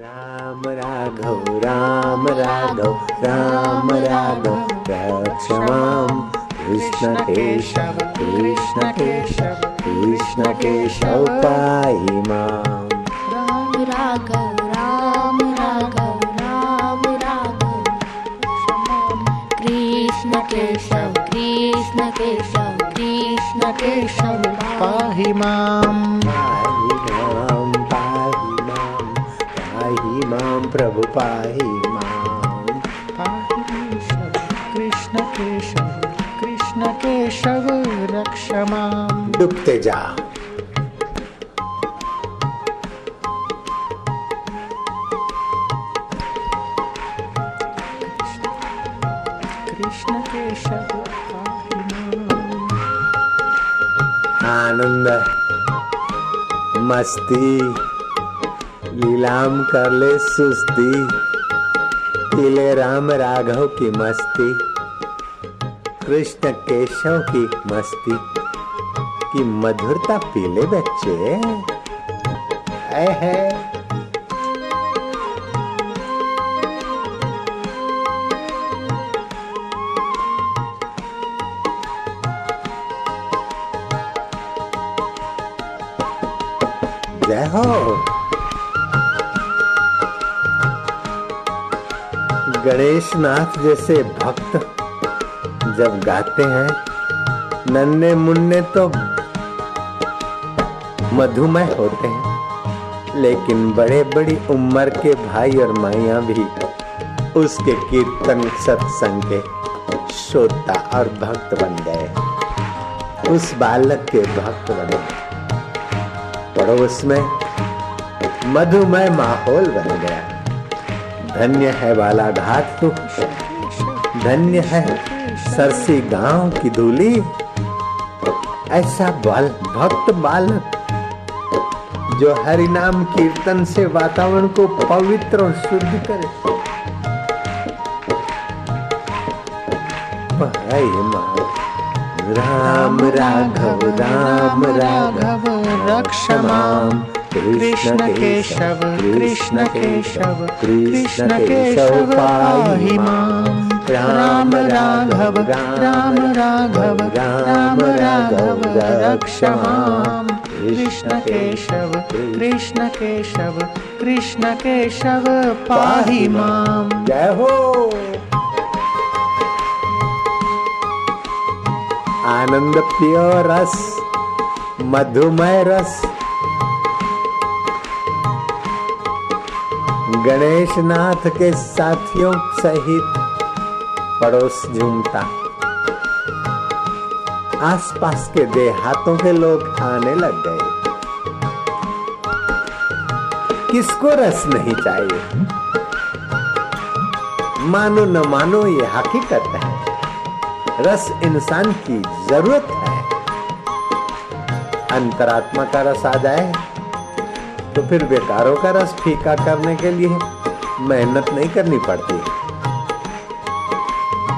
राम राघव राम राघव राम राघव रक्ष माँ कृष्ण केशव कृष्ण केशव कृष्ण केशव पाहि माम् राम राघव राम राघव राम राघव। कृष्ण केशव कृष्ण केशव कृष्ण केशव। पाहि माम् पाहि माँ। प्रभु पाहि माम् पाहि केशव कृष्ण केशव कृष्ण केशव रक्ष माम् डूबते जा। कृष्ण केशव आनंद, मस्ती। लीलाम कर ले सुस्ती। पीले राम राघव की मस्ती। कृष्ण केशव की मस्ती। की मधुरता पीले बच्चे। है जय हो। गणेश नाथ जैसे भक्त जब गाते हैं, नन्हे मुन्ने तो मधुमय होते हैं, लेकिन बड़े बड़ी उम्र के भाई और माइया भी उसके कीर्तन सत्संग के श्रोता और भक्त बन गए। उस बालक के भक्त बने। पड़ोस में मधुमय माहौल बन गया। धन्य है बाला घाट तो। धन्य है सरसी गाँव की धूली। ऐसा बाल, भक्त बालक जो हरि नाम कीर्तन से वातावरण को पवित्र और शुद्ध करे। राम राघव राम राघव, रक्ष माम्। कृष्ण केशव कृष्ण केशव कृष्ण केशव पाहि माम् राम राघव राम राघव राम राघव रक्ष माम् कृष्ण केशव कृष्ण केशव कृष्ण केशव पाहि माम् जय हो आनंद पियो रस मधुमय रस गणेश नाथ के साथियों सहित पड़ोस झूमता। आसपास के देहातों के लोग आने लग गए। किसको रस नहीं चाहिए? मानो न मानो ये हकीकत है। रस इंसान की ज़रूरत है। अंतरात्मा का रस आ जाए। तो फिर बेकारों का रस फीका करने के लिए मेहनत नहीं करनी पड़ती।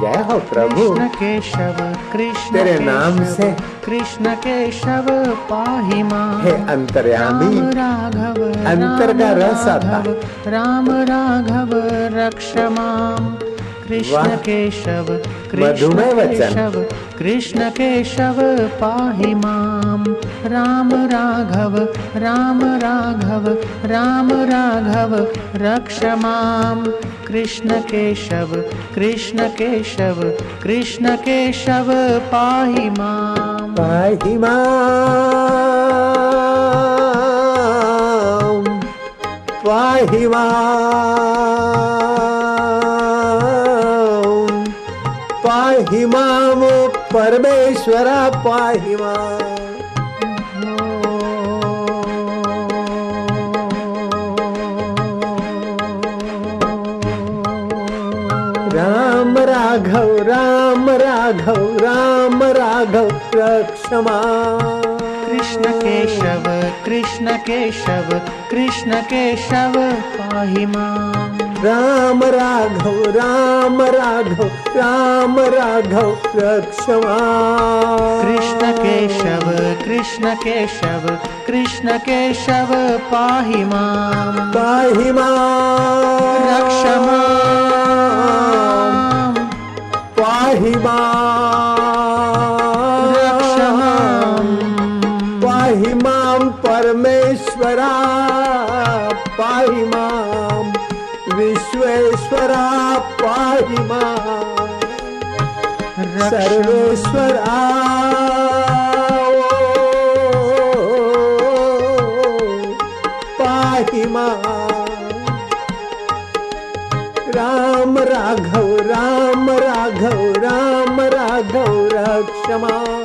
जय हो प्रभु। कृष्ण केशव कृष्ण तेरे नाम से। कृष्ण केशव पाहि हे अंतर्यामी। राघव अंतर का रस आता। राम राघव रक्ष माम् कृष्ण केशव कृष्ण केशव कृष्ण केशव पाहि माम राम राघव राम राघव राम राघव रक्ष माम् कृष्ण केशव कृष्ण केशव कृष्ण केशव पाहि माम पाहि माम् पाहि माम् पाहि माम्, परमेश्वरा पाहि राम राघव राम राघव राम राघव, रक्षमा। कृष्ण केशव कृष्ण केशव कृष्ण केशव पाहि राम राघव राम राघव राम राघव रक्षवा कृष्ण केशव कृष्ण केशव कृष्ण केशव पाहि माम। पाहि माँ रक्ष माम्। पाहि माँ सर्वेश्वरा पाहि राम राघव राम राघव राम राघव रक्षमा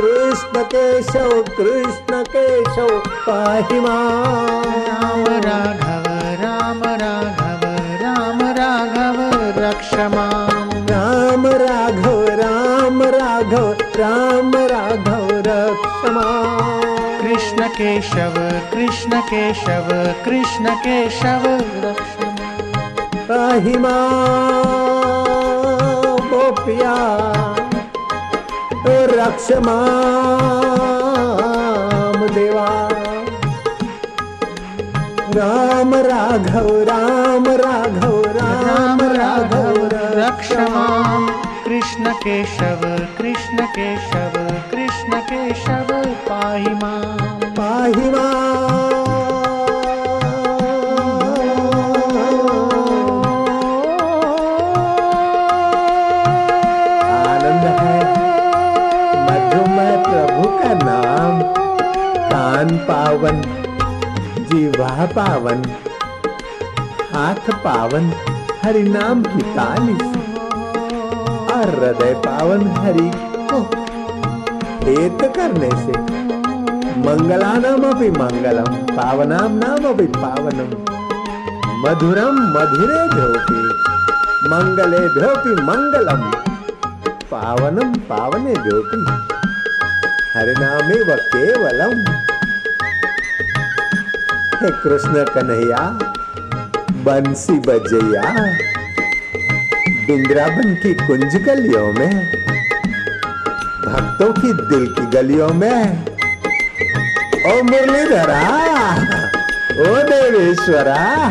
कृष्ण केशव कृष्ण केशव पाहि राम राघव राम राघव राम राघव रक्ष माम् राम राघव राम राघव राम राघव रक्षमा कृष्ण केशव कृष्ण केशव कृष्ण केशव रक्ष माम् पाहि माँ गोप्या रक्ष माम देवा। राम राघव राम राघव राम राघव रक्ष माम। कृष्ण केशव कृष्ण केशव कृष्ण केशव पाहि माम। पाहि आनंद पावन, जीवा पावन, हाथ पावन, हरि नाम की ताली से और हृदय पावन हरि को हेत करने से मंगलानाम अपि मंगलम, पावनाम नाम अपि पावनम। मधुरम मधुरे भ्योपि मंगले भ्योपि मंगलम, पावनम पावने भ्योपि हरिनामे व केवलम। कृष्ण कन्हैया? बंसी बजैया? बिंद्रावन की कुंज गलियों में? भक्तों की दिल की गलियों में? ओ मुरलीधरा, ओ देवेश्वरा।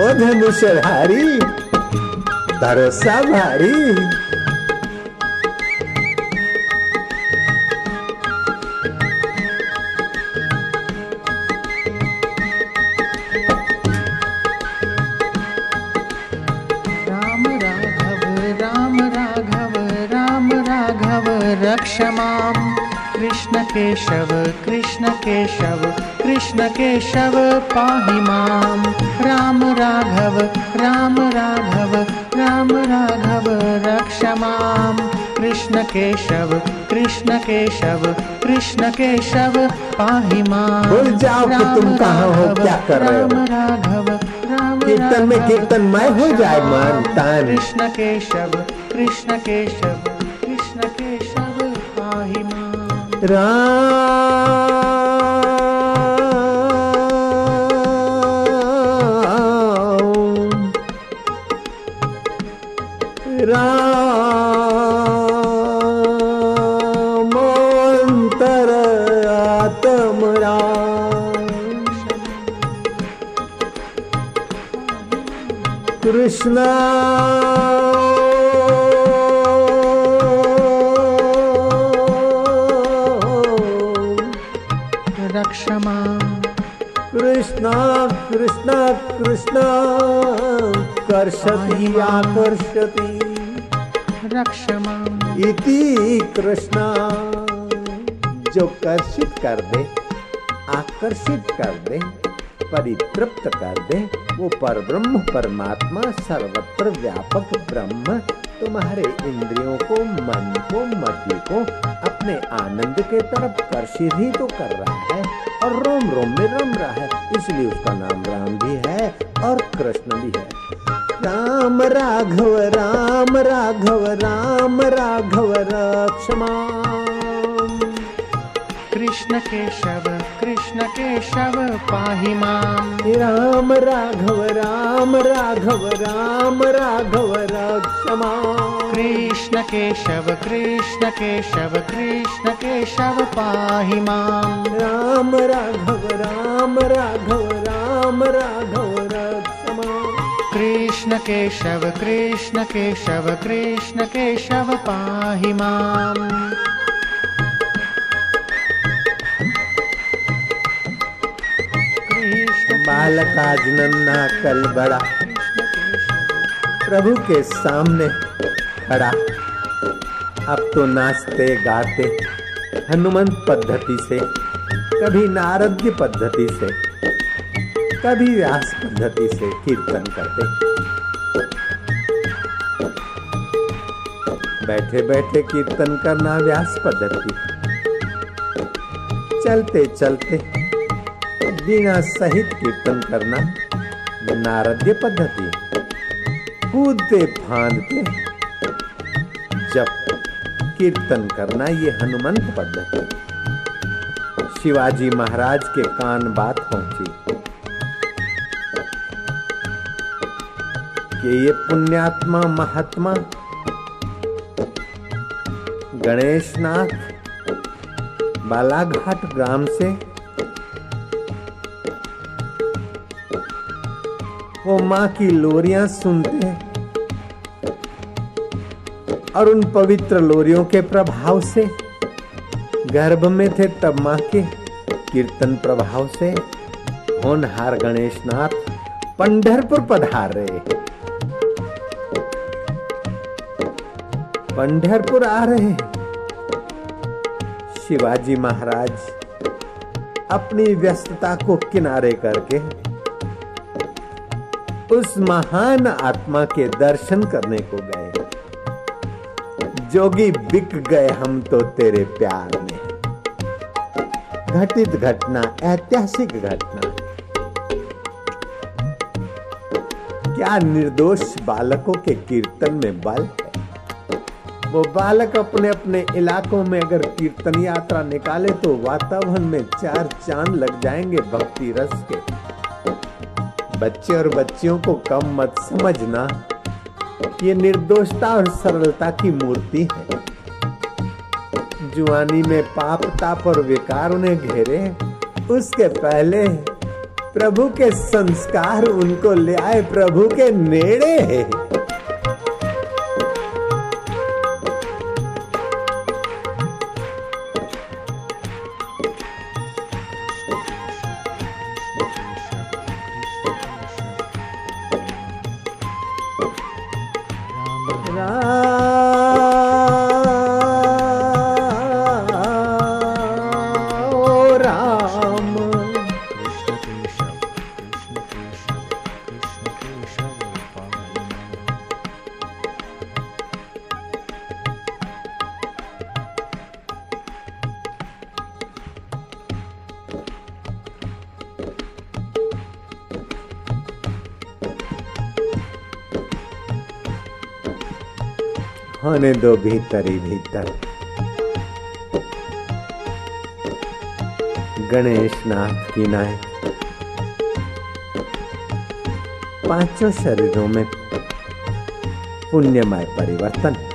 ओ धनुषधारी भरोसा भारी। रक्ष माम् कृष्ण केशव कृष्ण केशव कृष्ण केशव पाहि माम् राम राघव राम राघव राम राघव रक्ष माम् कृष्ण केशव कृष्ण केशव कृष्ण केशव पाहि माम् भूल जाओ कि तुम कहाँ हो, क्या कर रहे हो। राम राघव कीर्तन में कीर्तन कीर्तनमय हो जाए मन, तन। कृष्ण केशव कृष्ण केशव कृष्ण केशव। माम् राम रामोन्तर आत्म राम कृष्ण कृष्ण कर्षति आकर्षति। रक्ष इति कृष्ण। जो कर्षित कर दे आकर्षित कर दे परितृप्त कर दे वो पर ब्रह्म परमात्मा सर्वत्र व्यापक ब्रह्म तुम्हारे इंद्रियों को मन को मति को अपने आनंद के तरफ़ कर्षित ही तो कर रहा है। और रोम रोम में रम रहा है इसलिए उसका नाम राम भी है और कृष्ण भी है। राम राघव राम राघव राम राघव रक्षमा। कृष्ण केशव कृष्ण केशव पाहि माम् राम राघव राम राघव राम राघव रक्षमा। कृष्ण केशव कृष्ण केशव कृष्ण केशव पाहि माम्। राम राघव राम राघव राम राघव रक्षमा कृष्ण केशव कृष्ण केशव कृष्ण केशव पाहि माम्। कृष्ण बालक आज नन्हा कल बड़ा प्रभु के सामने खड़ा। अब तो नाचते, गाते, हनुमंत पद्धति से, कभी नारद्य पद्धति से, कभी व्यास पद्धति से कीर्तन करते। बैठे बैठे कीर्तन करना व्यास पद्धति। चलते चलते, बिना सहित कीर्तन करना नारद्य पद्धति। कूदते, फांदते जब कीर्तन करना ये हनुमंत पद्धति शिवाजी महाराज के कान बात पहुँची। कि ये पुण्यात्मा महात्मा, गणेशनाथ बालाघाट ग्राम से, वो माँ की लोरियाँ सुनते और उन पवित्र लोरियों के प्रभाव से, गर्भ में थे तब माँ के कीर्तन प्रभाव से, होनहार गणेशनाथ पंढरपुर पधार। रहे पंढरपुर आ रहे शिवाजी महाराज अपनी व्यस्तता को किनारे करके, उस महान आत्मा के दर्शन करने को गए। जोगी बिक गए हम तो तेरे प्यार में। घटित घटना, ऐतिहासिक घटना। क्या निर्दोष बालकों के कीर्तन में बल है? वो बालक अपने अपने इलाकों में अगर कीर्तन यात्रा निकाले तो वातावरण में चार चाँद लग जाएँगे भक्ति रस के। बच्चे और बच्चियों को कम मत समझना। ये निर्दोषता और सरलता की मूर्ति है। जुआनी में पाप, ताप और विकार उन्हें घेरे उसके पहले प्रभु के संस्कार उनको ले आए, प्रभु के नेड़े है। होने दो भीतर ही भीतर। गणेश नाथ की नाय। पाँचों शरीरों में पुण्यमय परिवर्तन।